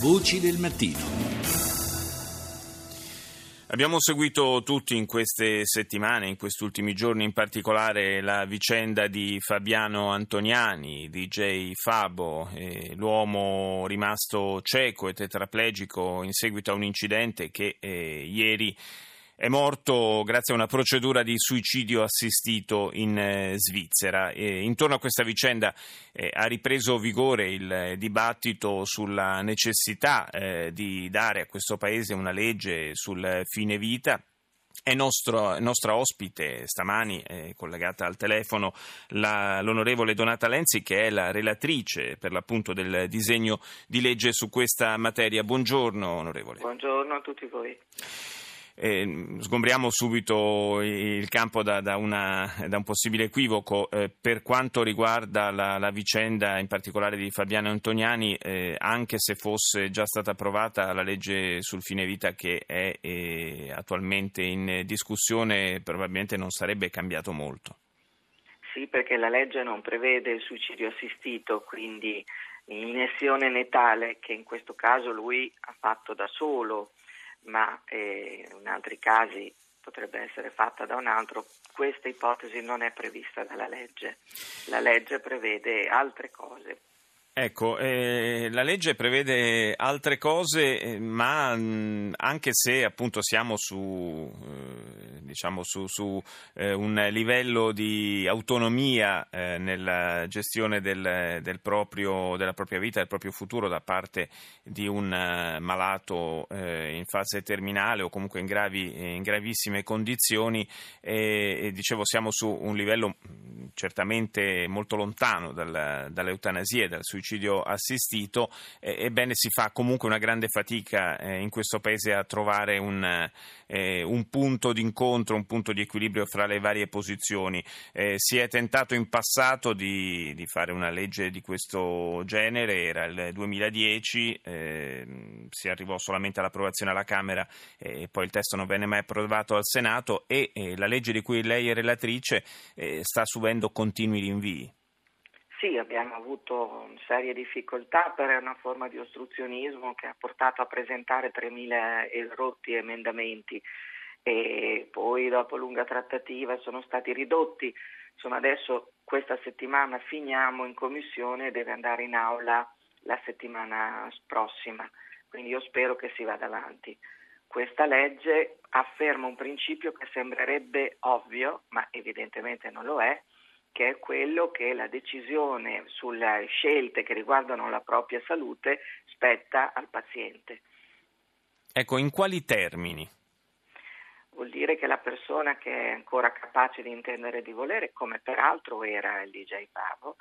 Voci del mattino. Abbiamo seguito tutti in queste settimane, in questi ultimi giorni in particolare, la vicenda di Fabiano Antoniani, DJ Fabo, eh, l'uomo rimasto cieco e tetraplegico in seguito a un incidente che eh, ieri è morto grazie a una procedura di suicidio assistito in eh, Svizzera. E intorno a questa vicenda eh, ha ripreso vigore il dibattito sulla necessità eh, di dare a questo Paese una legge sul fine vita. È nostro, nostra ospite stamani, eh, collegata al telefono, la, l'onorevole Donata Lenzi, che è la relatrice per l'appunto del disegno di legge su questa materia. Buongiorno, onorevole. Buongiorno a tutti voi. Eh, sgombriamo subito il campo da, da, una, da un possibile equivoco. Eh, per quanto riguarda la, la, vicenda in particolare di Fabiano Antoniani, eh, anche se fosse già stata approvata la legge sul fine vita che è eh, attualmente in discussione, probabilmente non sarebbe cambiato molto. Sì, perché la legge non prevede il suicidio assistito, quindi l'inessione netale che in questo caso lui ha fatto da solo ma eh, in altri casi potrebbe essere fatta da un altro, questa ipotesi non è prevista dalla legge. La legge prevede altre cose. Ecco, eh, la legge prevede altre cose, eh, ma mh, anche se appunto siamo su, eh, diciamo su, su eh, un livello di autonomia eh, nella gestione del, del proprio, della propria vita, del proprio futuro da parte di un uh, malato eh, in fase terminale o comunque in, gravi, in gravissime condizioni, e, dicevo siamo su un livello certamente molto lontano dal, dall'eutanasia e dal suicidio assistito, eh, ebbene si fa comunque una grande fatica eh, in questo paese a trovare un, eh, un, punto d'incontro, un punto di equilibrio fra le varie posizioni. Eh, si è tentato in passato di, di, fare una legge di questo genere, era il 2010, ehm, si arrivò solamente all'approvazione alla Camera e poi il testo non venne mai approvato al Senato e la legge di cui lei è relatrice eh, sta subendo continui rinvii? Sì, abbiamo avuto serie difficoltà per una forma di ostruzionismo che ha portato a presentare 3.000 rotti emendamenti e poi dopo lunga trattativa sono stati ridotti. Insomma, adesso questa settimana finiamo in commissione e deve andare in aula la settimana prossima, quindi io spero che si vada avanti. Questa legge afferma un principio che sembrerebbe ovvio, ma evidentemente non lo è, che è quello che la decisione sulle scelte che riguardano la propria salute spetta al paziente. Ecco, in quali termini? Vuol dire che la persona che è ancora capace di intendere e di volere, come peraltro era il DJ Pavo,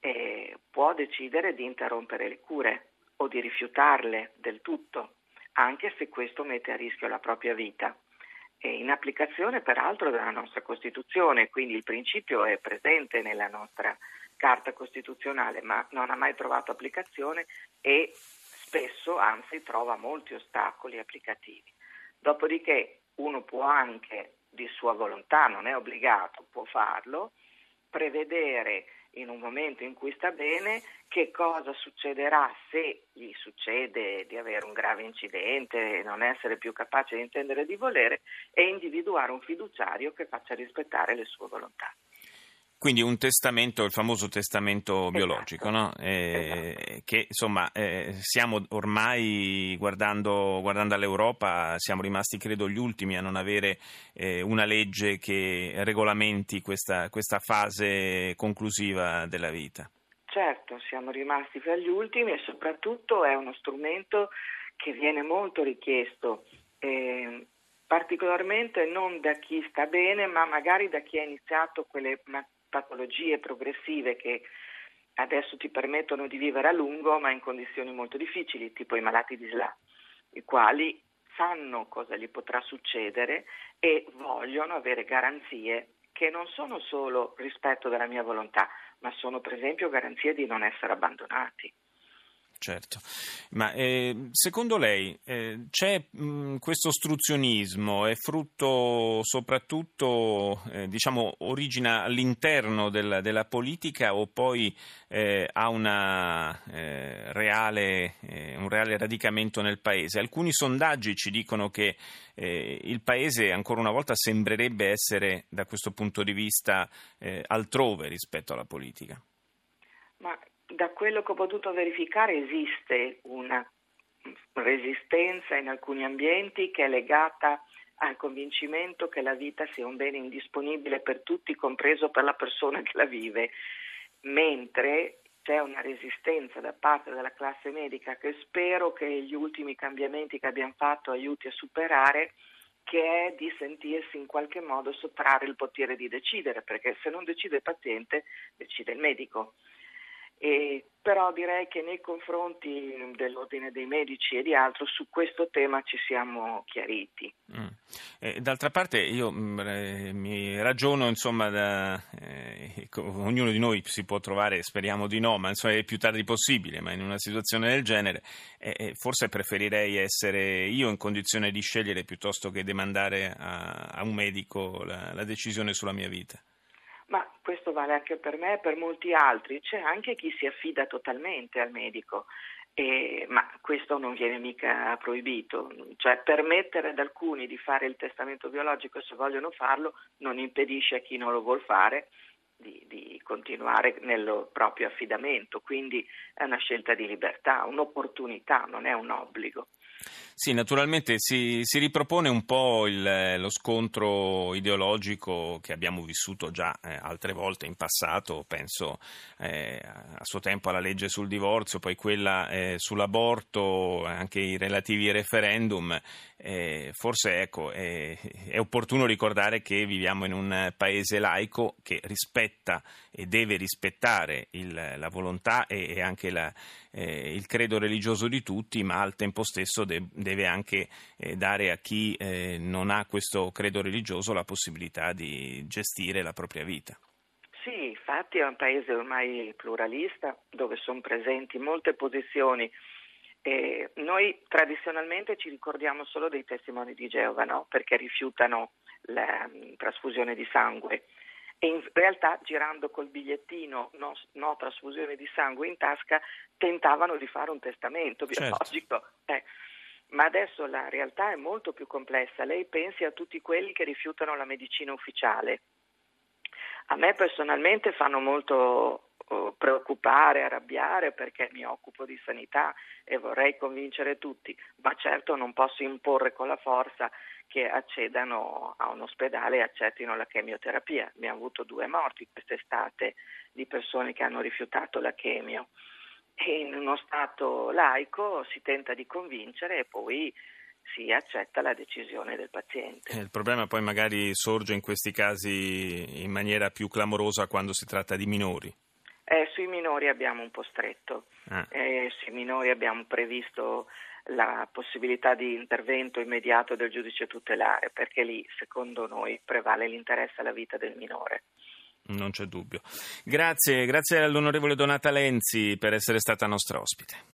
eh, può decidere di interrompere le cure o di rifiutarle del tutto, anche se questo mette a rischio la propria vita in applicazione peraltro della nostra Costituzione, quindi il principio è presente nella nostra Carta Costituzionale, ma non ha mai trovato applicazione e spesso anzi trova molti ostacoli applicativi. Dopodiché uno può anche di sua volontà, non è obbligato, può farlo, prevedere in un momento in cui sta bene, che cosa succederà se gli succede di avere un grave incidente, non essere più capace di intendere di volere e individuare un fiduciario che faccia rispettare le sue volontà. Quindi un testamento, il famoso testamento esatto. biologico, no? eh, esatto. che insomma eh, siamo ormai guardando, guardando, all'Europa, siamo rimasti credo gli ultimi a non avere eh, una legge che regolamenti questa, questa fase conclusiva della vita. Certo, siamo rimasti fra gli ultimi e soprattutto è uno strumento che viene molto richiesto eh, particolarmente non da chi sta bene, ma magari da chi ha iniziato quelle patologie progressive che adesso ti permettono di vivere a lungo ma in condizioni molto difficili, tipo i malati di SLA, i quali sanno cosa gli potrà succedere e vogliono avere garanzie che non sono solo rispetto della mia volontà, ma sono per esempio garanzie di non essere abbandonati. Certo, ma eh, secondo lei eh, c'è mh, questo ostruzionismo, è frutto soprattutto, eh, diciamo, origina all'interno del, della politica o poi eh, ha una, eh, reale, eh, un reale radicamento nel Paese? Alcuni sondaggi ci dicono che il Paese ancora una volta sembrerebbe essere da questo punto di vista altrove rispetto alla politica. Ma da quello che ho potuto verificare esiste una resistenza in alcuni ambienti che è legata al convincimento che la vita sia un bene indisponibile per tutti, compreso per la persona che la vive, mentre c'è una resistenza da parte della classe medica che spero che gli ultimi cambiamenti che abbiamo fatto aiuti a superare, che è di sentirsi in qualche modo sottrarre il potere di decidere, perché se non decide il paziente, decide il medico. E, però direi che nei confronti dell'ordine dei medici e di altro su questo tema ci siamo chiariti. Mm. Eh, d'altra parte io mh, mm, mi ragiono, insomma, da, eh, ognuno di noi si può trovare, speriamo di no, ma insomma, il più tardi possibile, ma in una situazione del genere eh, forse preferirei essere io in condizione di scegliere piuttosto che demandare a, a un medico la, la decisione sulla mia vita questo vale anche per me e per molti altri, c'è anche chi si affida totalmente al medico, eh, ma questo non viene mica proibito, cioè permettere ad alcuni di fare il testamento biologico se vogliono farlo non impedisce a chi non lo vuole fare di, di, continuare nel proprio affidamento, quindi è una scelta di libertà, un'opportunità, non è un obbligo. Sì, naturalmente si, si ripropone un po' il, lo scontro ideologico che abbiamo vissuto già eh, altre volte in passato, penso eh, a suo tempo alla legge sul divorzio, poi quella eh, sull'aborto, anche i relativi referendum. Eh, forse ecco, è, opportuno ricordare che viviamo in un paese laico che rispetta e deve rispettare il, la volontà e, e anche la, eh, il credo religioso di tutti, ma al tempo stesso de- deve anche eh, dare a chi eh, non ha questo credo religioso la possibilità di gestire la propria vita. Sì, infatti è un paese ormai pluralista dove sono presenti molte posizioni. E noi tradizionalmente ci ricordiamo solo dei testimoni di Geova, no? perché rifiutano la um, trasfusione di sangue e in realtà girando col bigliettino no, no, trasfusione di sangue in tasca tentavano di fare un testamento certo. biologico. Certo. Eh. Ma adesso la realtà è molto più complessa. Lei pensi a tutti quelli che rifiutano la medicina ufficiale. A me personalmente fanno molto oh, preoccupare, arrabbiare perché mi occupo di sanità e vorrei convincere tutti, ma certo non posso imporre con la forza che accedano a un ospedale e accettino la chemioterapia. Abbiamo avuto due morti quest'estate di persone che hanno rifiutato la chemio. In uno Stato laico si tenta di convincere e poi si accetta la decisione del paziente. Il problema poi magari sorge in questi casi in maniera più clamorosa quando si tratta di minori. Eh, sui minori abbiamo un po' stretto, ah. eh, sui minori abbiamo previsto la possibilità di intervento immediato del giudice tutelare, perché lì, secondo noi, prevale l'interesse alla vita del minore. Non c'è dubbio. Grazie, grazie all'onorevole Donata Lenzi per essere stata nostra ospite.